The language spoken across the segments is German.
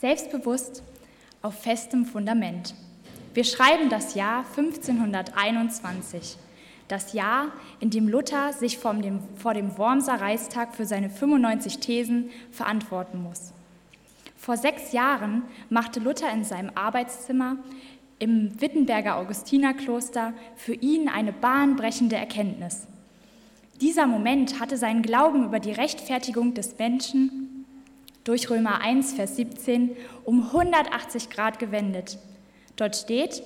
Selbstbewusst auf festem Fundament. Wir schreiben das Jahr 1521, das Jahr, in dem Luther sich vor dem, vor dem Wormser Reichstag für seine 95 Thesen verantworten muss. Vor sechs Jahren machte Luther in seinem Arbeitszimmer im Wittenberger Augustinerkloster für ihn eine bahnbrechende Erkenntnis. Dieser Moment hatte seinen Glauben über die Rechtfertigung des Menschen durch Römer 1, Vers 17 um 180 Grad gewendet. Dort steht,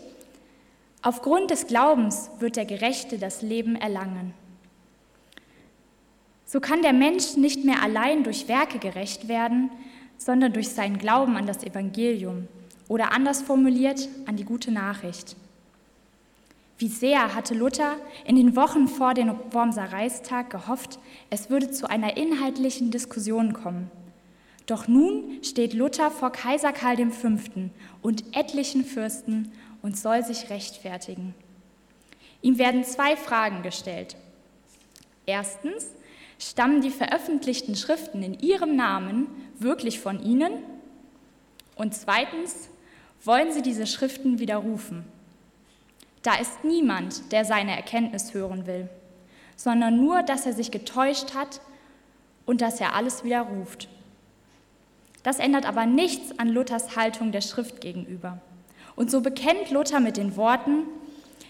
aufgrund des Glaubens wird der Gerechte das Leben erlangen. So kann der Mensch nicht mehr allein durch Werke gerecht werden, sondern durch seinen Glauben an das Evangelium oder anders formuliert an die gute Nachricht. Wie sehr hatte Luther in den Wochen vor dem Wormser Reichstag gehofft, es würde zu einer inhaltlichen Diskussion kommen. Doch nun steht Luther vor Kaiser Karl V. und etlichen Fürsten und soll sich rechtfertigen. Ihm werden zwei Fragen gestellt. Erstens, stammen die veröffentlichten Schriften in Ihrem Namen wirklich von Ihnen? Und zweitens, wollen Sie diese Schriften widerrufen? Da ist niemand, der seine Erkenntnis hören will, sondern nur, dass er sich getäuscht hat und dass er alles widerruft. Das ändert aber nichts an Luthers Haltung der Schrift gegenüber. Und so bekennt Luther mit den Worten,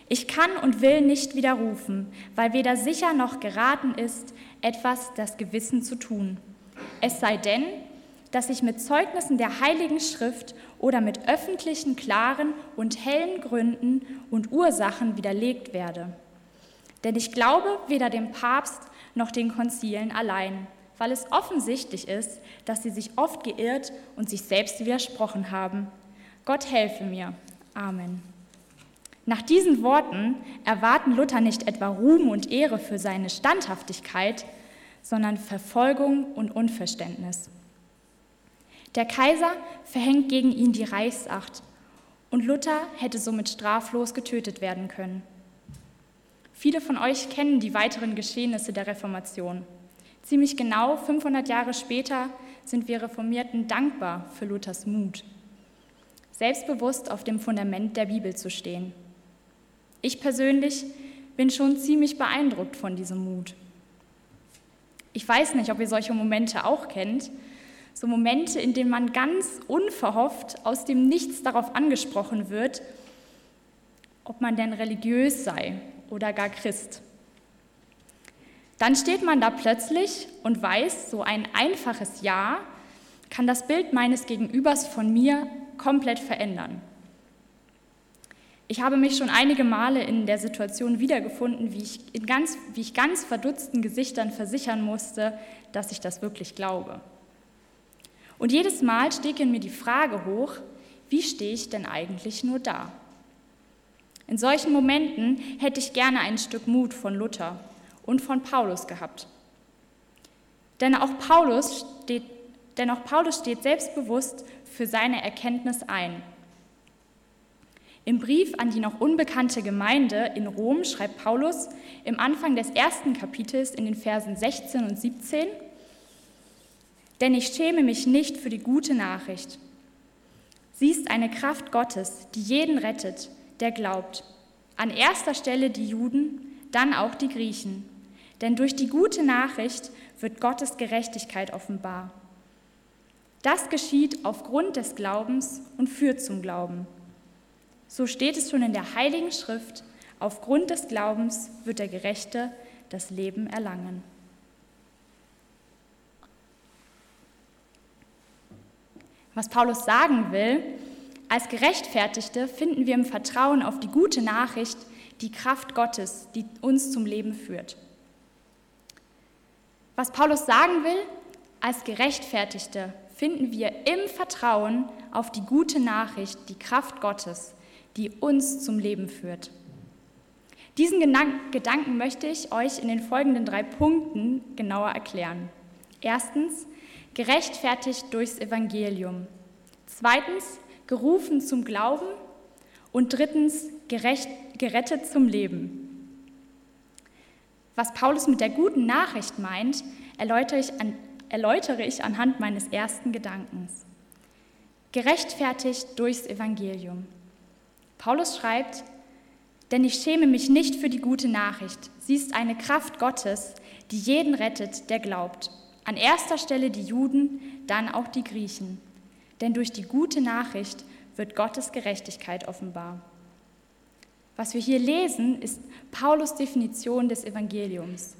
ich kann und will nicht widerrufen, weil weder sicher noch geraten ist, etwas das Gewissen zu tun. Es sei denn, dass ich mit Zeugnissen der Heiligen Schrift oder mit öffentlichen, klaren und hellen Gründen und Ursachen widerlegt werde. Denn ich glaube weder dem Papst noch den Konzilen allein, weil es offensichtlich ist, dass sie sich oft geirrt und sich selbst widersprochen haben. Gott helfe mir. Amen. Nach diesen Worten erwarten Luther nicht etwa Ruhm und Ehre für seine Standhaftigkeit, sondern Verfolgung und Unverständnis. Der Kaiser verhängt gegen ihn die Reichsacht und Luther hätte somit straflos getötet werden können. Viele von euch kennen die weiteren Geschehnisse der Reformation. Ziemlich genau 500 Jahre später sind wir Reformierten dankbar für Luthers Mut, selbstbewusst auf dem Fundament der Bibel zu stehen. Ich persönlich bin schon ziemlich beeindruckt von diesem Mut. Ich weiß nicht, ob ihr solche Momente auch kennt, so Momente, in denen man ganz unverhofft aus dem Nichts darauf angesprochen wird, ob man denn religiös sei oder gar Christ. Dann steht man da plötzlich und weiß, so ein einfaches Ja kann das Bild meines Gegenübers von mir komplett verändern. Ich habe mich schon einige Male in der Situation wiedergefunden, wie ich, ganz, wie ich ganz verdutzten Gesichtern versichern musste, dass ich das wirklich glaube. Und jedes Mal stieg in mir die Frage hoch, wie stehe ich denn eigentlich nur da? In solchen Momenten hätte ich gerne ein Stück Mut von Luther und von Paulus gehabt. Denn auch Paulus steht, denn auch Paulus steht selbstbewusst für seine Erkenntnis ein. Im Brief an die noch unbekannte Gemeinde in Rom schreibt Paulus im Anfang des ersten Kapitels in den Versen 16 und 17, denn ich schäme mich nicht für die gute Nachricht. Sie ist eine Kraft Gottes, die jeden rettet, der glaubt. An erster Stelle die Juden, dann auch die Griechen. Denn durch die gute Nachricht wird Gottes Gerechtigkeit offenbar. Das geschieht aufgrund des Glaubens und führt zum Glauben. So steht es schon in der Heiligen Schrift, aufgrund des Glaubens wird der Gerechte das Leben erlangen. Was Paulus sagen will, als Gerechtfertigte finden wir im Vertrauen auf die gute Nachricht die Kraft Gottes, die uns zum Leben führt. Was Paulus sagen will, als Gerechtfertigte finden wir im Vertrauen auf die gute Nachricht die Kraft Gottes, die uns zum Leben führt. Diesen Gedanken möchte ich euch in den folgenden drei Punkten genauer erklären. Erstens, gerechtfertigt durchs Evangelium. Zweitens, gerufen zum Glauben. Und drittens, gerecht, gerettet zum Leben. Was Paulus mit der guten Nachricht meint, erläutere ich, an, erläutere ich anhand meines ersten Gedankens. gerechtfertigt durchs Evangelium. Paulus schreibt, denn ich schäme mich nicht für die gute Nachricht. Sie ist eine Kraft Gottes, die jeden rettet, der glaubt. An erster Stelle die Juden, dann auch die Griechen. Denn durch die gute Nachricht wird Gottes Gerechtigkeit offenbar. Was wir hier lesen, ist Paulus Definition des Evangeliums.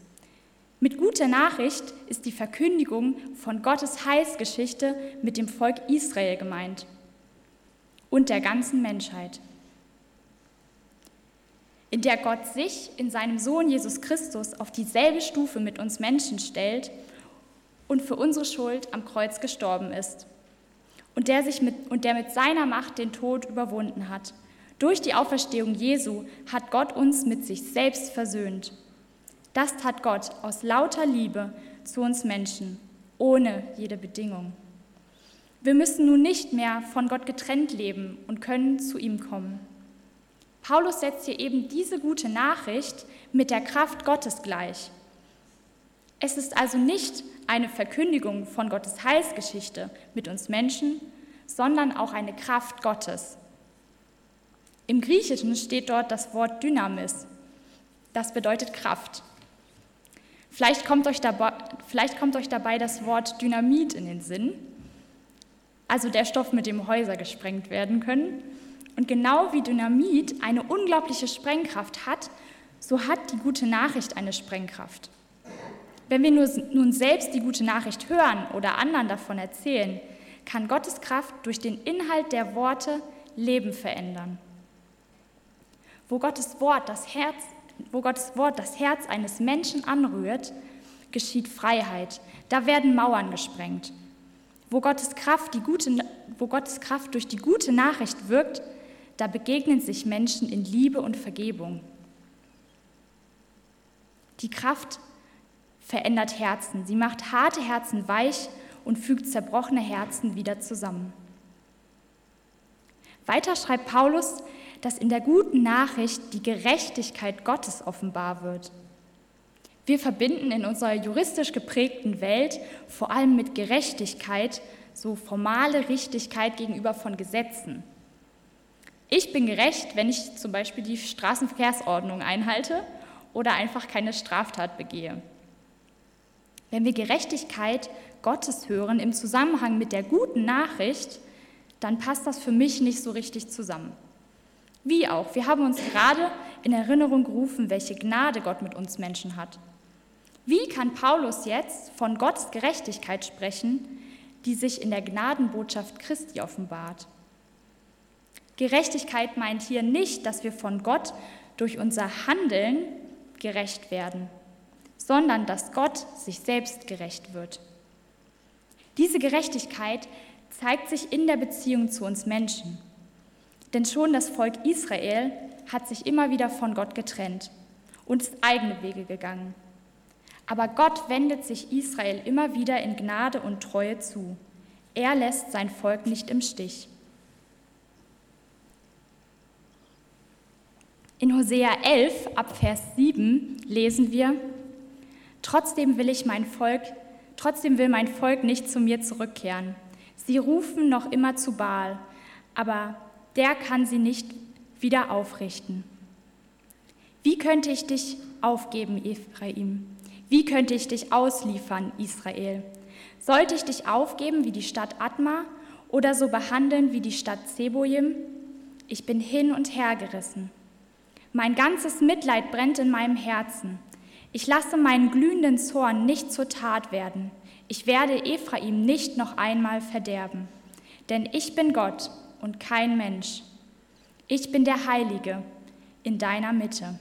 Mit guter Nachricht ist die Verkündigung von Gottes Heilsgeschichte mit dem Volk Israel gemeint und der ganzen Menschheit in der Gott sich in seinem Sohn Jesus Christus auf dieselbe Stufe mit uns Menschen stellt und für unsere Schuld am Kreuz gestorben ist und der, sich mit, und der mit seiner Macht den Tod überwunden hat. Durch die Auferstehung Jesu hat Gott uns mit sich selbst versöhnt. Das tat Gott aus lauter Liebe zu uns Menschen, ohne jede Bedingung. Wir müssen nun nicht mehr von Gott getrennt leben und können zu ihm kommen. Paulus setzt hier eben diese gute Nachricht mit der Kraft Gottes gleich. Es ist also nicht eine Verkündigung von Gottes Heilsgeschichte mit uns Menschen, sondern auch eine Kraft Gottes. Im Griechischen steht dort das Wort Dynamis. Das bedeutet Kraft. Vielleicht kommt, euch dabei, vielleicht kommt euch dabei das Wort Dynamit in den Sinn, also der Stoff, mit dem Häuser gesprengt werden können. Und genau wie Dynamit eine unglaubliche Sprengkraft hat, so hat die gute Nachricht eine Sprengkraft. Wenn wir nun selbst die gute Nachricht hören oder anderen davon erzählen, kann Gottes Kraft durch den Inhalt der Worte Leben verändern. Wo Gottes Wort das Herz, wo Gottes Wort das Herz eines Menschen anrührt, geschieht Freiheit. Da werden Mauern gesprengt. Wo Gottes Kraft, die gute, wo Gottes Kraft durch die gute Nachricht wirkt, da begegnen sich Menschen in Liebe und Vergebung. Die Kraft verändert Herzen. Sie macht harte Herzen weich und fügt zerbrochene Herzen wieder zusammen. Weiter schreibt Paulus, dass in der guten Nachricht die Gerechtigkeit Gottes offenbar wird. Wir verbinden in unserer juristisch geprägten Welt vor allem mit Gerechtigkeit so formale Richtigkeit gegenüber von Gesetzen. Ich bin gerecht, wenn ich zum Beispiel die Straßenverkehrsordnung einhalte oder einfach keine Straftat begehe. Wenn wir Gerechtigkeit Gottes hören im Zusammenhang mit der guten Nachricht, dann passt das für mich nicht so richtig zusammen. Wie auch, wir haben uns gerade in Erinnerung gerufen, welche Gnade Gott mit uns Menschen hat. Wie kann Paulus jetzt von Gottes Gerechtigkeit sprechen, die sich in der Gnadenbotschaft Christi offenbart? Gerechtigkeit meint hier nicht, dass wir von Gott durch unser Handeln gerecht werden, sondern dass Gott sich selbst gerecht wird. Diese Gerechtigkeit zeigt sich in der Beziehung zu uns Menschen. Denn schon das Volk Israel hat sich immer wieder von Gott getrennt und ist eigene Wege gegangen. Aber Gott wendet sich Israel immer wieder in Gnade und Treue zu. Er lässt sein Volk nicht im Stich. In Hosea 11 ab Vers 7 lesen wir, Trotzdem will ich mein Volk, trotzdem will mein Volk nicht zu mir zurückkehren. Sie rufen noch immer zu Baal, aber der kann sie nicht wieder aufrichten. Wie könnte ich dich aufgeben, Ephraim? Wie könnte ich dich ausliefern, Israel? Sollte ich dich aufgeben wie die Stadt Atma oder so behandeln wie die Stadt Zeboim? Ich bin hin und her gerissen. Mein ganzes Mitleid brennt in meinem Herzen. Ich lasse meinen glühenden Zorn nicht zur Tat werden. Ich werde Ephraim nicht noch einmal verderben. Denn ich bin Gott und kein Mensch. Ich bin der Heilige in deiner Mitte.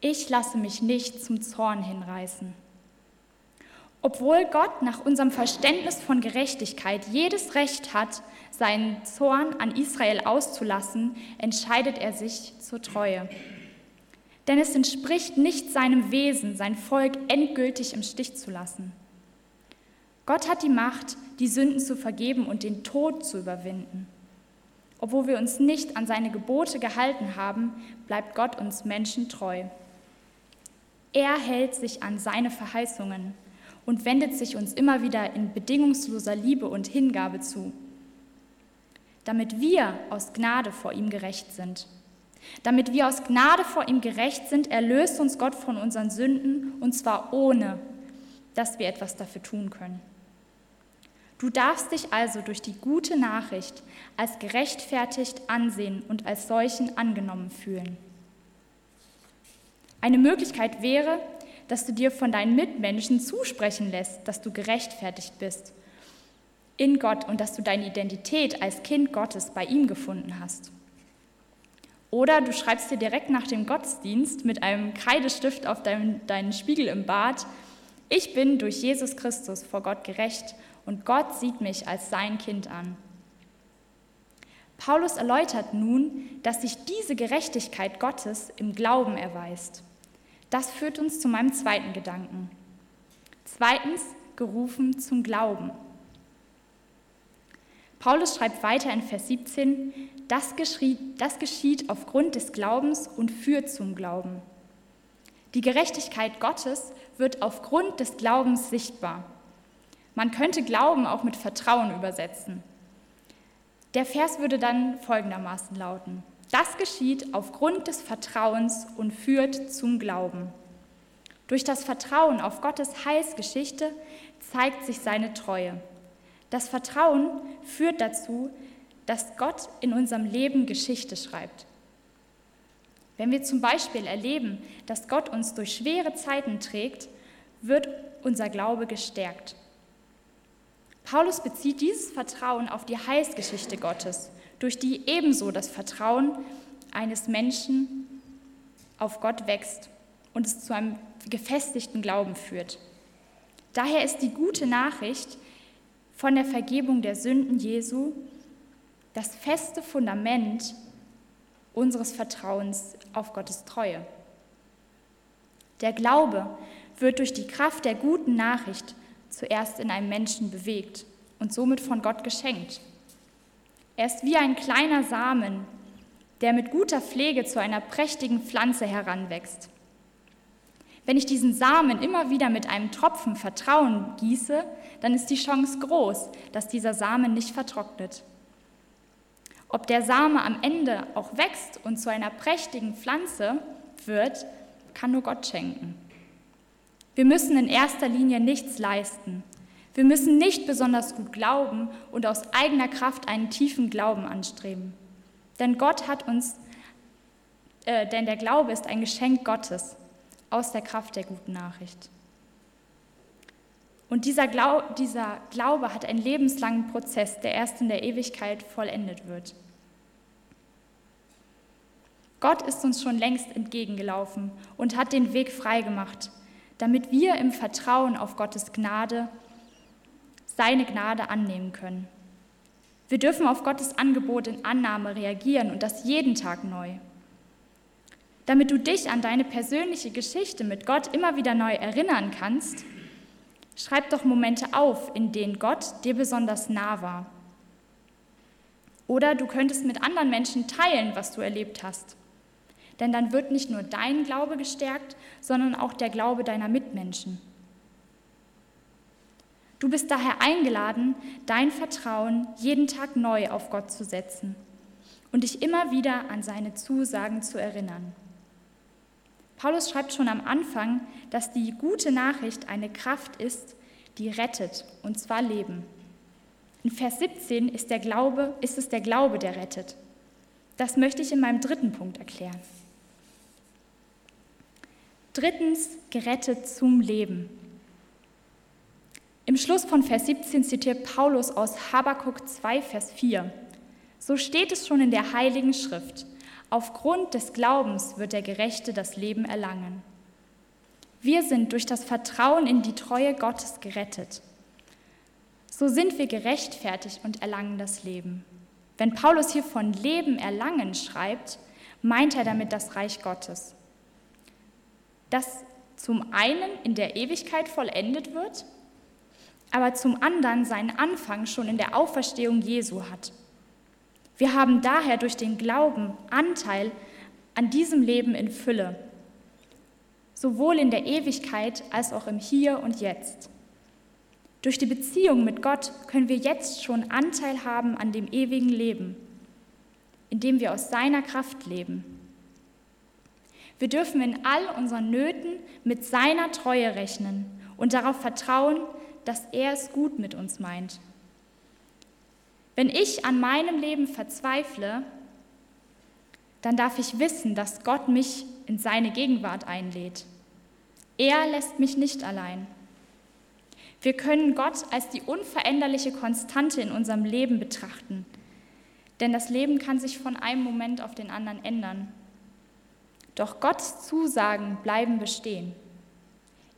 Ich lasse mich nicht zum Zorn hinreißen. Obwohl Gott nach unserem Verständnis von Gerechtigkeit jedes Recht hat, seinen Zorn an Israel auszulassen, entscheidet er sich zur Treue. Denn es entspricht nicht seinem Wesen, sein Volk endgültig im Stich zu lassen. Gott hat die Macht, die Sünden zu vergeben und den Tod zu überwinden. Obwohl wir uns nicht an seine Gebote gehalten haben, bleibt Gott uns Menschen treu. Er hält sich an seine Verheißungen und wendet sich uns immer wieder in bedingungsloser Liebe und Hingabe zu. damit wir aus Gnade vor ihm gerecht sind. Damit wir aus Gnade vor ihm gerecht sind, erlöst uns Gott von unseren Sünden, und zwar ohne, dass wir etwas dafür tun können. Du darfst dich also durch die gute Nachricht als gerechtfertigt ansehen und als solchen angenommen fühlen. Eine Möglichkeit wäre, dass du dir von deinen Mitmenschen zusprechen lässt, dass du gerechtfertigt bist in Gott und dass du deine Identität als Kind Gottes bei ihm gefunden hast. Oder du schreibst dir direkt nach dem Gottesdienst mit einem Kreidestift auf deinem, deinen Spiegel im Bad, ich bin durch Jesus Christus vor Gott gerecht und Gott sieht mich als sein Kind an. Paulus erläutert nun, dass sich diese Gerechtigkeit Gottes im Glauben erweist. Das führt uns zu meinem zweiten Gedanken. Zweitens, gerufen zum Glauben. Paulus schreibt weiter in Vers 17, das geschieht, das geschieht aufgrund des Glaubens und führt zum Glauben. Die Gerechtigkeit Gottes wird aufgrund des Glaubens sichtbar. Man könnte Glauben auch mit Vertrauen übersetzen. Der Vers würde dann folgendermaßen lauten. Das geschieht aufgrund des Vertrauens und führt zum Glauben. Durch das Vertrauen auf Gottes Heilsgeschichte zeigt sich seine Treue. Das Vertrauen führt dazu, dass Gott in unserem Leben Geschichte schreibt. Wenn wir zum Beispiel erleben, dass Gott uns durch schwere Zeiten trägt, wird unser Glaube gestärkt. Paulus bezieht dieses Vertrauen auf die Heilsgeschichte Gottes, durch die ebenso das Vertrauen eines Menschen auf Gott wächst und es zu einem gefestigten Glauben führt. Daher ist die gute Nachricht von der Vergebung der Sünden Jesu das feste Fundament unseres Vertrauens auf Gottes Treue. Der Glaube wird durch die Kraft der guten Nachricht zuerst in einem Menschen bewegt und somit von Gott geschenkt. Er ist wie ein kleiner Samen, der mit guter Pflege zu einer prächtigen Pflanze heranwächst. Wenn ich diesen Samen immer wieder mit einem Tropfen Vertrauen gieße, dann ist die Chance groß, dass dieser Samen nicht vertrocknet. Ob der Same am Ende auch wächst und zu einer prächtigen Pflanze wird, kann nur Gott schenken. Wir müssen in erster Linie nichts leisten. Wir müssen nicht besonders gut glauben und aus eigener Kraft einen tiefen Glauben anstreben. Denn Gott hat uns, äh, denn der Glaube ist ein Geschenk Gottes aus der Kraft der guten Nachricht. Und dieser, Glaub, dieser Glaube hat einen lebenslangen Prozess, der erst in der Ewigkeit vollendet wird. Gott ist uns schon längst entgegengelaufen und hat den Weg freigemacht damit wir im Vertrauen auf Gottes Gnade seine Gnade annehmen können. Wir dürfen auf Gottes Angebot in Annahme reagieren und das jeden Tag neu. Damit du dich an deine persönliche Geschichte mit Gott immer wieder neu erinnern kannst, schreib doch Momente auf, in denen Gott dir besonders nah war. Oder du könntest mit anderen Menschen teilen, was du erlebt hast. Denn dann wird nicht nur dein Glaube gestärkt, sondern auch der Glaube deiner Mitmenschen. Du bist daher eingeladen, dein Vertrauen jeden Tag neu auf Gott zu setzen und dich immer wieder an seine Zusagen zu erinnern. Paulus schreibt schon am Anfang, dass die gute Nachricht eine Kraft ist, die rettet, und zwar Leben. In Vers 17 ist, der Glaube, ist es der Glaube, der rettet. Das möchte ich in meinem dritten Punkt erklären. Drittens, gerettet zum Leben. Im Schluss von Vers 17 zitiert Paulus aus Habakkuk 2, Vers 4. So steht es schon in der Heiligen Schrift. Aufgrund des Glaubens wird der Gerechte das Leben erlangen. Wir sind durch das Vertrauen in die Treue Gottes gerettet. So sind wir gerechtfertigt und erlangen das Leben. Wenn Paulus hier von Leben erlangen schreibt, meint er damit das Reich Gottes das zum einen in der Ewigkeit vollendet wird, aber zum anderen seinen Anfang schon in der Auferstehung Jesu hat. Wir haben daher durch den Glauben Anteil an diesem Leben in Fülle, sowohl in der Ewigkeit als auch im Hier und Jetzt. Durch die Beziehung mit Gott können wir jetzt schon Anteil haben an dem ewigen Leben, indem wir aus seiner Kraft leben. Wir dürfen in all unseren Nöten mit seiner Treue rechnen und darauf vertrauen, dass er es gut mit uns meint. Wenn ich an meinem Leben verzweifle, dann darf ich wissen, dass Gott mich in seine Gegenwart einlädt. Er lässt mich nicht allein. Wir können Gott als die unveränderliche Konstante in unserem Leben betrachten, denn das Leben kann sich von einem Moment auf den anderen ändern. Doch Gottes Zusagen bleiben bestehen.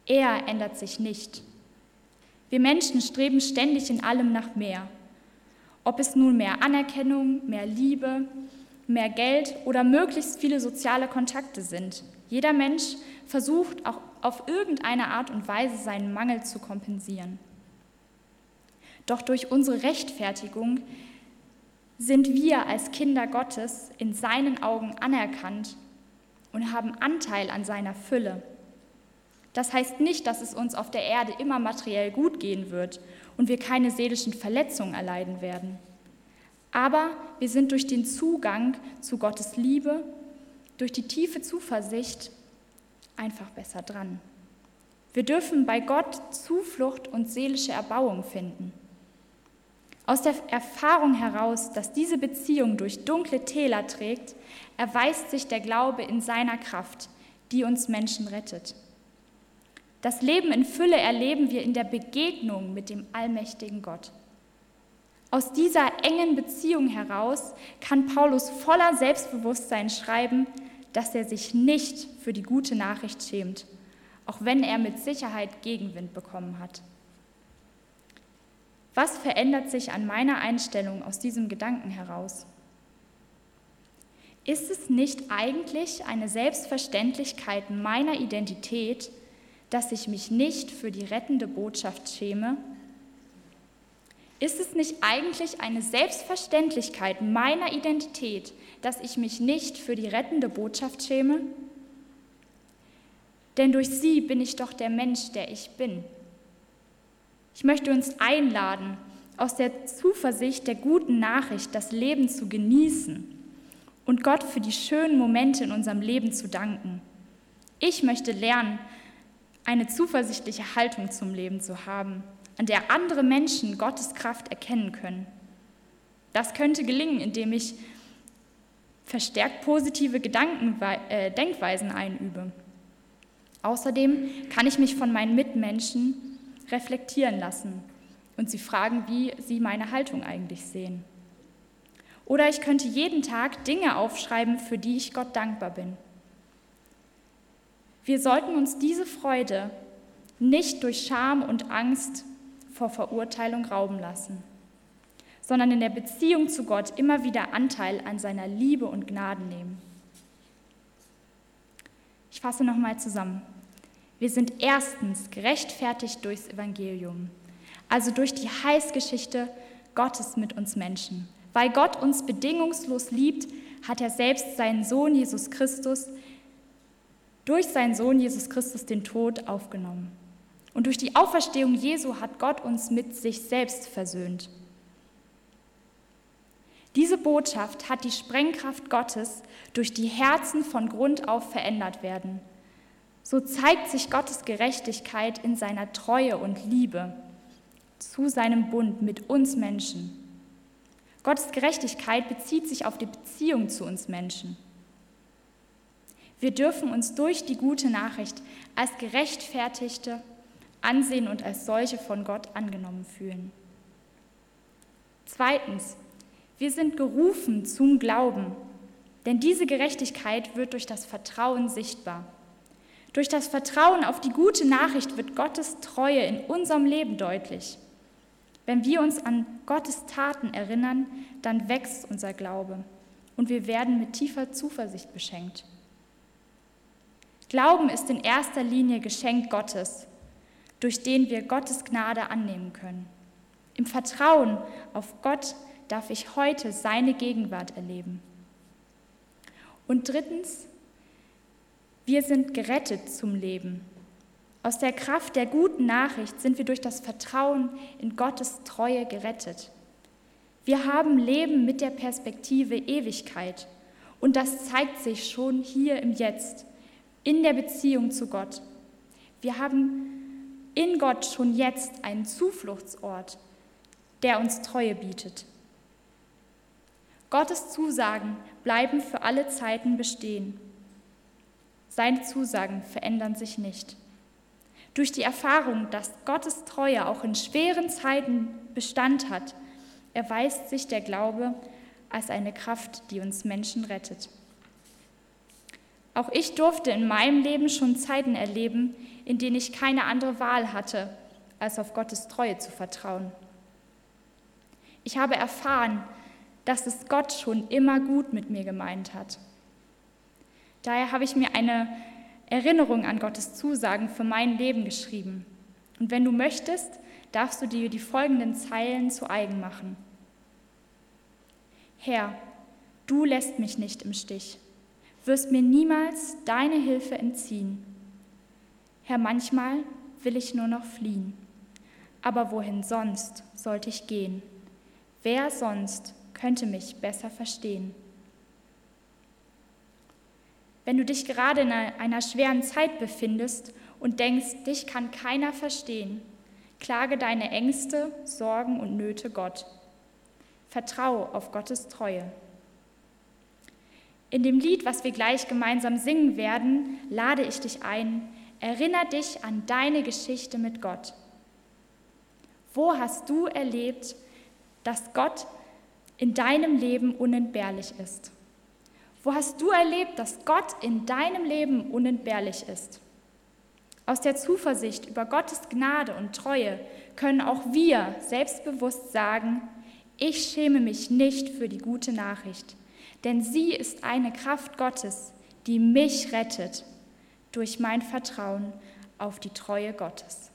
Er ändert sich nicht. Wir Menschen streben ständig in allem nach mehr. Ob es nun mehr Anerkennung, mehr Liebe, mehr Geld oder möglichst viele soziale Kontakte sind. Jeder Mensch versucht auch auf irgendeine Art und Weise seinen Mangel zu kompensieren. Doch durch unsere Rechtfertigung sind wir als Kinder Gottes in seinen Augen anerkannt und haben Anteil an seiner Fülle. Das heißt nicht, dass es uns auf der Erde immer materiell gut gehen wird und wir keine seelischen Verletzungen erleiden werden. Aber wir sind durch den Zugang zu Gottes Liebe, durch die tiefe Zuversicht einfach besser dran. Wir dürfen bei Gott Zuflucht und seelische Erbauung finden. Aus der Erfahrung heraus, dass diese Beziehung durch dunkle Täler trägt, erweist sich der Glaube in seiner Kraft, die uns Menschen rettet. Das Leben in Fülle erleben wir in der Begegnung mit dem allmächtigen Gott. Aus dieser engen Beziehung heraus kann Paulus voller Selbstbewusstsein schreiben, dass er sich nicht für die gute Nachricht schämt, auch wenn er mit Sicherheit Gegenwind bekommen hat. Was verändert sich an meiner Einstellung aus diesem Gedanken heraus? Ist es nicht eigentlich eine Selbstverständlichkeit meiner Identität, dass ich mich nicht für die rettende Botschaft schäme? Ist es nicht eigentlich eine Selbstverständlichkeit meiner Identität, dass ich mich nicht für die rettende Botschaft schäme? Denn durch sie bin ich doch der Mensch, der ich bin. Ich möchte uns einladen, aus der Zuversicht der guten Nachricht das Leben zu genießen und Gott für die schönen Momente in unserem Leben zu danken. Ich möchte lernen, eine zuversichtliche Haltung zum Leben zu haben an der andere Menschen Gottes Kraft erkennen können. Das könnte gelingen, indem ich verstärkt positive Gedanken, äh, Denkweisen einübe. Außerdem kann ich mich von meinen Mitmenschen reflektieren lassen und sie fragen, wie sie meine Haltung eigentlich sehen. Oder ich könnte jeden Tag Dinge aufschreiben, für die ich Gott dankbar bin. Wir sollten uns diese Freude nicht durch Scham und Angst vor Verurteilung rauben lassen, sondern in der Beziehung zu Gott immer wieder Anteil an seiner Liebe und Gnaden nehmen. Ich fasse nochmal zusammen. Wir sind erstens gerechtfertigt durchs Evangelium, also durch die Heilsgeschichte Gottes mit uns Menschen. Weil Gott uns bedingungslos liebt, hat er selbst seinen Sohn Jesus Christus durch seinen Sohn Jesus Christus den Tod aufgenommen. Und durch die Auferstehung Jesu hat Gott uns mit sich selbst versöhnt. Diese Botschaft hat die Sprengkraft Gottes durch die Herzen von Grund auf verändert werden. So zeigt sich Gottes Gerechtigkeit in seiner Treue und Liebe zu seinem Bund mit uns Menschen. Gottes Gerechtigkeit bezieht sich auf die Beziehung zu uns Menschen. Wir dürfen uns durch die gute Nachricht als gerechtfertigte ansehen und als solche von Gott angenommen fühlen. Zweitens, wir sind gerufen zum Glauben, denn diese Gerechtigkeit wird durch das Vertrauen sichtbar. Durch das Vertrauen auf die gute Nachricht wird Gottes Treue in unserem Leben deutlich. Wenn wir uns an Gottes Taten erinnern, dann wächst unser Glaube und wir werden mit tiefer Zuversicht beschenkt. Glauben ist in erster Linie Geschenk Gottes durch den wir Gottes Gnade annehmen können. Im Vertrauen auf Gott darf ich heute seine Gegenwart erleben. Und drittens, wir sind gerettet zum Leben. Aus der Kraft der guten Nachricht sind wir durch das Vertrauen in Gottes Treue gerettet. Wir haben Leben mit der Perspektive Ewigkeit und das zeigt sich schon hier im Jetzt, in der Beziehung zu Gott. Wir haben in Gott schon jetzt einen Zufluchtsort, der uns Treue bietet. Gottes Zusagen bleiben für alle Zeiten bestehen. Seine Zusagen verändern sich nicht. Durch die Erfahrung, dass Gottes Treue auch in schweren Zeiten Bestand hat, erweist sich der Glaube als eine Kraft, die uns Menschen rettet. Auch ich durfte in meinem Leben schon Zeiten erleben, in denen ich keine andere Wahl hatte, als auf Gottes Treue zu vertrauen. Ich habe erfahren, dass es Gott schon immer gut mit mir gemeint hat. Daher habe ich mir eine Erinnerung an Gottes Zusagen für mein Leben geschrieben. Und wenn du möchtest, darfst du dir die folgenden Zeilen zu eigen machen. Herr, du lässt mich nicht im Stich, wirst mir niemals deine Hilfe entziehen. Herr, manchmal will ich nur noch fliehen, aber wohin sonst sollte ich gehen? Wer sonst könnte mich besser verstehen? Wenn du dich gerade in einer schweren Zeit befindest und denkst, dich kann keiner verstehen, klage deine Ängste, Sorgen und Nöte Gott. Vertraue auf Gottes Treue. In dem Lied, was wir gleich gemeinsam singen werden, lade ich dich ein, erinnere dich an deine Geschichte mit Gott. Wo hast du erlebt, dass Gott in deinem Leben unentbehrlich ist? Wo hast du erlebt, dass Gott in deinem Leben unentbehrlich ist? Aus der Zuversicht über Gottes Gnade und Treue können auch wir selbstbewusst sagen, ich schäme mich nicht für die gute Nachricht, denn sie ist eine Kraft Gottes, die mich rettet durch mein Vertrauen auf die Treue Gottes.